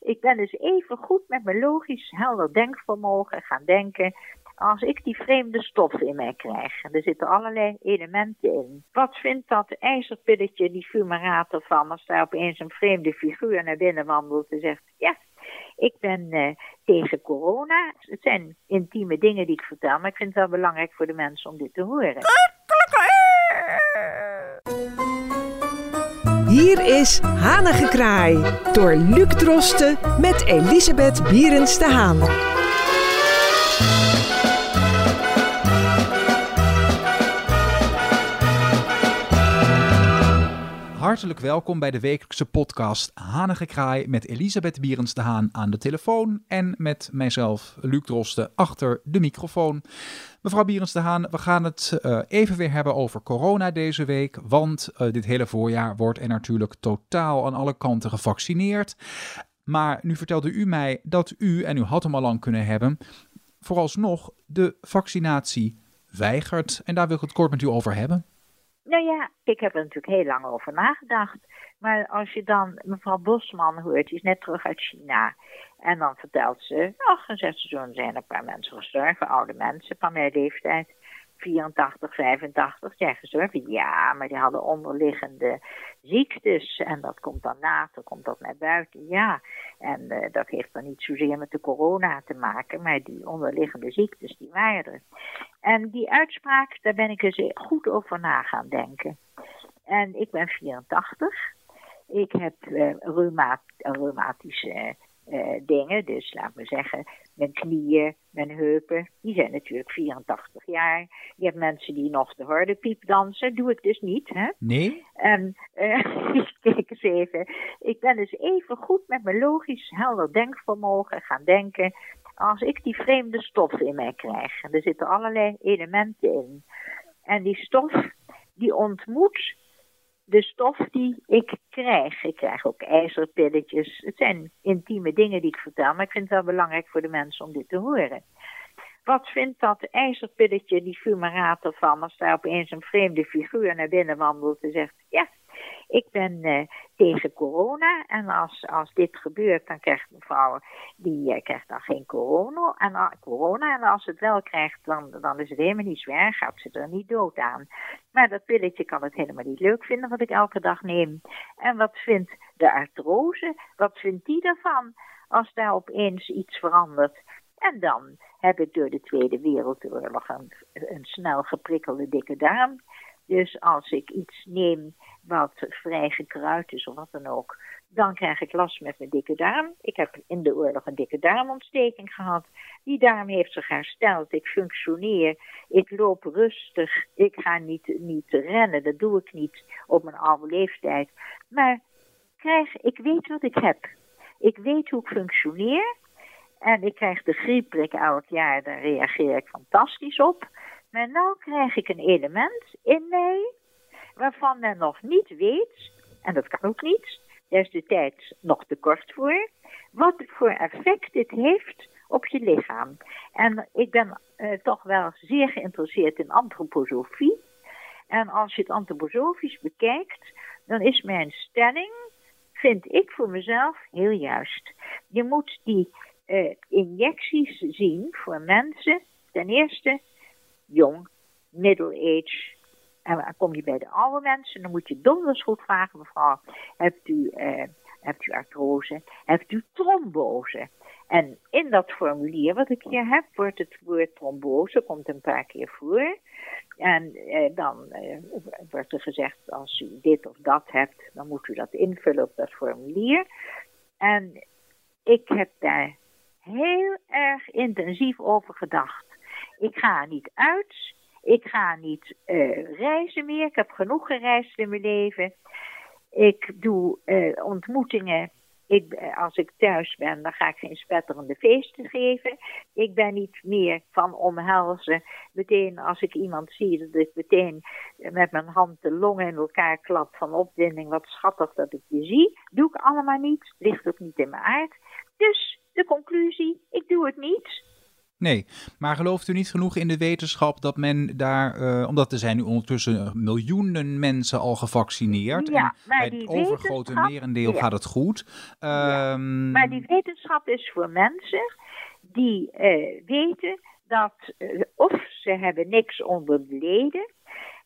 Ik ben dus even goed met mijn logisch helder denkvermogen gaan denken. Als ik die vreemde stof in mij krijg, en er zitten allerlei elementen in. Wat vindt dat ijzerpilletje, die fumarator van, als daar opeens een vreemde figuur naar binnen wandelt en zegt, ja, ik ben uh, tegen corona. Het zijn intieme dingen die ik vertel, maar ik vind het wel belangrijk voor de mensen om dit te horen. Hier is Hanengekraai door Luc Drosten met Elisabeth Bierens de Haan. Hartelijk welkom bij de wekelijkse podcast Hanige Kraai met Elisabeth Bierens de Haan aan de telefoon en met mijzelf, Luc Drosten, achter de microfoon. Mevrouw Bierens de Haan, we gaan het uh, even weer hebben over corona deze week, want uh, dit hele voorjaar wordt er natuurlijk totaal aan alle kanten gevaccineerd. Maar nu vertelde u mij dat u, en u had hem al lang kunnen hebben, vooralsnog de vaccinatie weigert. En daar wil ik het kort met u over hebben. Nou ja, ik heb er natuurlijk heel lang over nagedacht. Maar als je dan mevrouw Bosman hoort, die is net terug uit China. En dan vertelt ze, ach, en zegt ze, zijn een paar mensen gestorven, oude mensen van mijn leeftijd. 84, 85 zijn gestorven. Ja, maar die hadden onderliggende ziektes. En dat komt dan later, komt dat naar buiten. Ja, en uh, dat heeft dan niet zozeer met de corona te maken, maar die onderliggende ziektes, die waren er. En die uitspraak, daar ben ik eens goed over na gaan denken. En ik ben 84. Ik heb uh, reumat reumatische uh, dingen. Dus laat me zeggen, mijn knieën, mijn heupen, die zijn natuurlijk 84 jaar. Je hebt mensen die nog de harde piep dansen. Doe ik dus niet, hè? Nee. En uh, kijk eens even. Ik ben dus even goed met mijn logisch helder denkvermogen gaan denken. Als ik die vreemde stof in mij krijg, en er zitten allerlei elementen in. En die stof, die ontmoet de stof die ik krijg. Ik krijg ook ijzerpilletjes. Het zijn intieme dingen die ik vertel, maar ik vind het wel belangrijk voor de mensen om dit te horen. Wat vindt dat ijzerpilletje, die fumarator van, als daar opeens een vreemde figuur naar binnen wandelt en zegt, ja, ik ben uh, tegen corona en als, als dit gebeurt, dan krijgt mevrouw, die uh, krijgt dan geen corona en, uh, corona. En als het wel krijgt, dan, dan is het helemaal niet zwaar, gaat ze er niet dood aan. Maar dat pilletje kan het helemaal niet leuk vinden wat ik elke dag neem. En wat vindt de artrose, wat vindt die ervan als daar opeens iets verandert? En dan heb ik door de Tweede Wereldoorlog een, een snel geprikkelde dikke darm. Dus als ik iets neem wat vrij gekruid is of wat dan ook, dan krijg ik last met mijn dikke darm. Ik heb in de oorlog een dikke darmontsteking gehad. Die darm heeft zich hersteld. Ik functioneer. Ik loop rustig. Ik ga niet, niet rennen. Dat doe ik niet op mijn oude leeftijd. Maar krijg, ik weet wat ik heb. Ik weet hoe ik functioneer. En ik krijg de griepprik elk jaar. Daar reageer ik fantastisch op. Maar nu krijg ik een element in mij waarvan men nog niet weet, en dat kan ook niet, daar is de tijd nog te kort voor, wat voor effect dit heeft op je lichaam. En ik ben uh, toch wel zeer geïnteresseerd in antroposofie. En als je het antroposofisch bekijkt, dan is mijn stelling, vind ik voor mezelf, heel juist. Je moet die uh, injecties zien voor mensen, ten eerste jong, middle age. En dan kom je bij de oude mensen, dan moet je donders goed vragen, mevrouw, hebt u, uh, hebt u artrose, hebt u trombose? En in dat formulier wat ik hier heb, wordt het woord trombose, komt een paar keer voor. En eh, dan eh, wordt er gezegd, als u dit of dat hebt, dan moet u dat invullen op dat formulier. En ik heb daar heel erg intensief over gedacht. Ik ga niet uit. Ik ga niet uh, reizen meer. Ik heb genoeg gereisd in mijn leven. Ik doe uh, ontmoetingen. Ik, als ik thuis ben, dan ga ik geen spetterende feesten geven. Ik ben niet meer van omhelzen. Meteen als ik iemand zie, dat ik meteen met mijn hand de longen in elkaar klap van opwinding. Wat schattig dat ik je zie. Doe ik allemaal niet. Ligt ook niet in mijn aard. Dus de conclusie, ik doe het niet. Nee, maar gelooft u niet genoeg in de wetenschap dat men daar, uh, omdat er zijn nu ondertussen miljoenen mensen al gevaccineerd. Ja, en maar bij die het overgrote merendeel ja. gaat het goed. Ja, Ehm, Maar die wetenschap is voor mensen die eh, weten dat eh, of ze hebben niks onder de leden.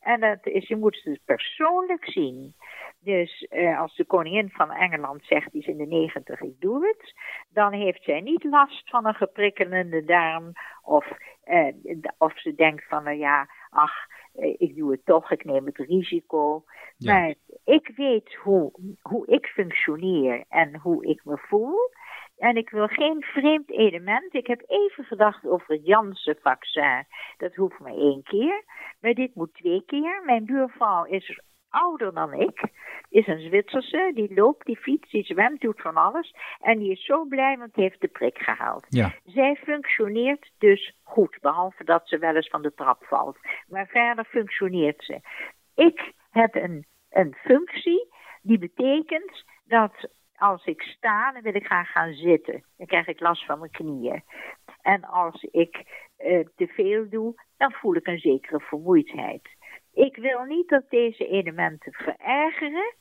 En dat is, je moet het persoonlijk zien. Dus eh, als de koningin van Engeland zegt, die is in de negentig, ik doe het. Dan heeft zij niet last van een geprikkelende darm. Of, eh, of ze denkt van, nou ja, ach, eh, ik doe het toch, ik neem het risico. Ja. Maar ik weet hoe, hoe ik functioneer en hoe ik me voel. En ik wil geen vreemd element. Ik heb even gedacht over het Janssen-vaccin. Dat hoeft maar één keer. Maar dit moet twee keer. Mijn buurvrouw is ouder dan ik. Is een Zwitserse. Die loopt, die fietst, die zwemt, doet van alles. En die is zo blij, want die heeft de prik gehaald. ja, Zij functioneert dus goed, behalve dat ze wel eens van de trap valt. Maar verder functioneert ze. Ik heb een, een functie die betekent dat als ik sta, dan wil ik graag gaan zitten. Dan krijg ik last van mijn knieën. En als ik eh, te veel doe, dan voel ik een zekere vermoeidheid. Ik wil niet dat deze elementen verergeren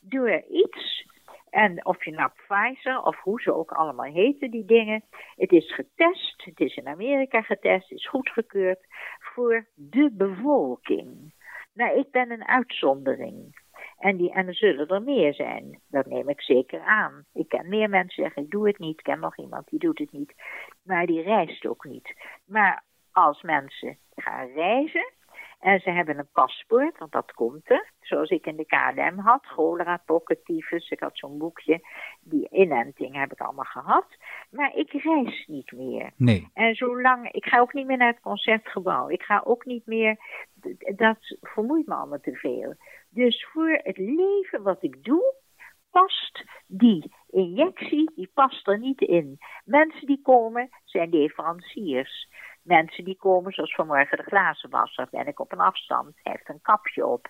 door iets en of je nou Pfizer of hoe ze ook allemaal heten, die dingen. Het is getest, het is in Amerika getest, is goedgekeurd voor de bevolking. Nou, ik ben een uitzondering. En, die, en er zullen er meer zijn. Dat neem ik zeker aan. Ik ken meer mensen die zeggen, ik doe het niet. Ik ken nog iemand die doet het niet. Maar die reist ook niet. Maar als mensen gaan reizen, en ze hebben een paspoort, want dat komt er. Zoals ik in de KLM had. Cholera, pokken, tyfus. Ik had zo'n boekje. Die inenting heb ik allemaal gehad. Maar ik reis niet meer. nee. En zolang, ik ga ook niet meer naar het concertgebouw. Ik ga ook niet meer, dat vermoeit me allemaal te veel. Dus voor het leven wat ik doe, past die injectie, die past er niet in. Mensen die komen zijn leveranciers. Mensen die komen, zoals vanmorgen de glazenwasser, ben ik op een afstand, heeft een kapje op.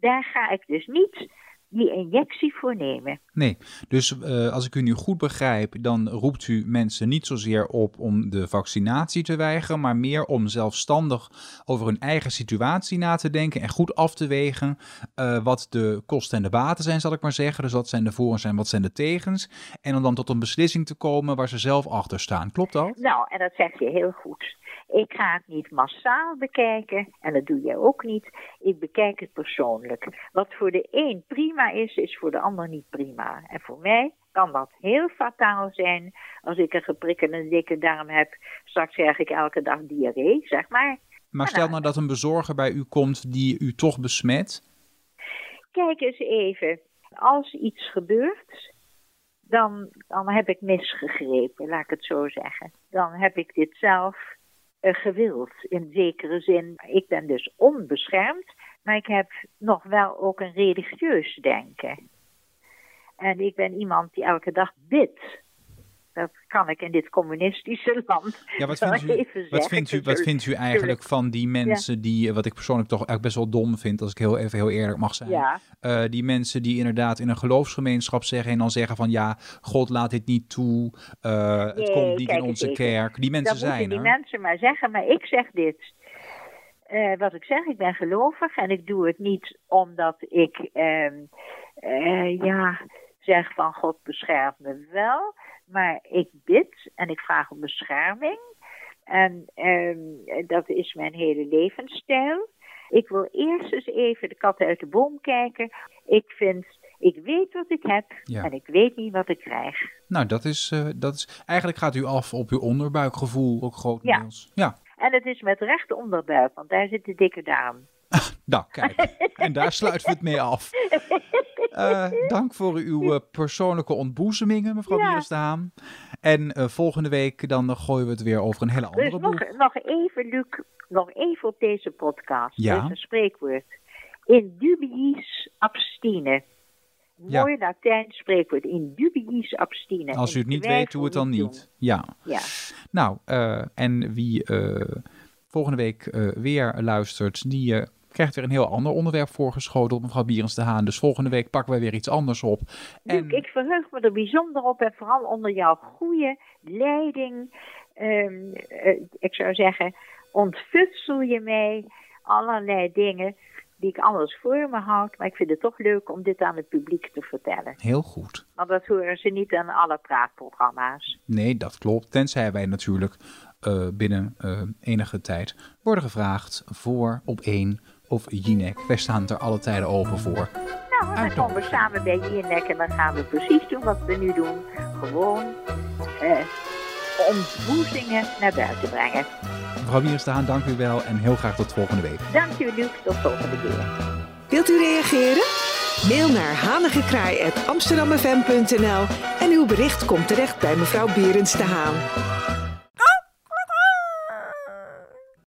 Daar ga ik dus niet die injectie voor nemen. Nee, dus eh, als ik u nu goed begrijp, dan roept u mensen niet zozeer op om de vaccinatie te weigeren, maar meer om zelfstandig over hun eigen situatie na te denken en goed af te wegen eh, wat de kosten en de baten zijn, zal ik maar zeggen. Dus wat zijn de voor en zijn, wat zijn de tegens. En om dan tot een beslissing te komen waar ze zelf achter staan. Klopt dat? Nou, en dat zeg je heel goed. Ik ga het niet massaal bekijken, en dat doe jij ook niet. Ik bekijk het persoonlijk. Wat voor de een prima is, is voor de ander niet prima. En voor mij kan dat heel fataal zijn als ik een geprikkelde dikke darm heb. Straks krijg ik elke dag diarree, zeg maar. Maar stel nou dat een bezorger bij u komt die u toch besmet. Kijk eens even, als iets gebeurt, dan, dan heb ik misgegrepen, laat ik het zo zeggen. Dan heb ik dit zelf eh, gewild, in zekere zin. Ik ben dus onbeschermd, maar ik heb nog wel ook een religieus denken. En ik ben iemand die elke dag bidt. Dat kan ik in dit communistische land. Ja, wat vindt u, even wat vindt u, wat vindt u eigenlijk van die mensen die, eh, wat ik persoonlijk toch eigenlijk best wel dom vind, als ik heel even heel eerlijk mag zijn. Ja, Eh, die mensen die inderdaad in een geloofsgemeenschap zeggen en dan zeggen van ja, God laat dit niet toe, eh, het komt niet in onze kerk. Die mensen dat zijn die er. mensen maar zeggen, maar ik zeg dit. Eh, wat ik zeg, ik ben gelovig en ik doe het niet omdat ik, ehm, eh, ja, zeg van God beschermt me wel. Maar ik bid en ik vraag om bescherming. En ehm, dat is mijn hele levensstijl. Ik wil eerst eens even de kat uit de boom kijken. Ik vind, ik weet wat ik heb Ja. en ik weet niet wat ik krijg. Nou, dat is, eh, dat is, eigenlijk gaat u af op uw onderbuikgevoel ook grotendeels. Ja. En het is met rechte onderbuik, want daar zit de dikke darm. Nou, kijk. en daar sluiten we het mee af. Eh, dank voor uw eh, persoonlijke ontboezemingen, mevrouw Ja. En eh, volgende week dan gooien we het weer over een hele andere Dus nog, nog even, Luc, nog even op deze podcast. Ja. Een spreekwoord. In dubiis abstine. Ja. Mooi Latijn spreekwoord. In dubiis abstine. Als u het niet weet, doe het dan niet. Ja. Ja. Nou, eh, en wie eh, volgende week eh, weer luistert, die krijgt weer een heel ander onderwerp voorgeschoteld, mevrouw Bierens de Haan. Dus volgende week pakken wij weer iets anders op. Luc, ik verheug me er bijzonder op en vooral onder jouw goede leiding ehm, eh, ik zou zeggen, ontfutsel je mij allerlei dingen die ik anders voor me houd. Maar ik vind het toch leuk om dit aan het publiek te vertellen. Heel goed. Want dat horen ze niet aan alle praatprogramma's. Nee, dat klopt. Tenzij wij natuurlijk uh, binnen uh, enige tijd worden gevraagd voor op één of Jinek. Wij staan er alle tijden open voor. Nou, dan komen we samen bij Jinek en dan gaan we precies doen wat we nu doen. Gewoon uh, ontboezingen naar buiten brengen. Mevrouw Wierstaan, dank u wel en heel graag tot volgende week. Dank u, Luc. Tot volgende keer. Wilt u reageren? Mail naar hanigekraai.amsterdammefm.nl en uw bericht komt terecht bij mevrouw Bierens de Haan.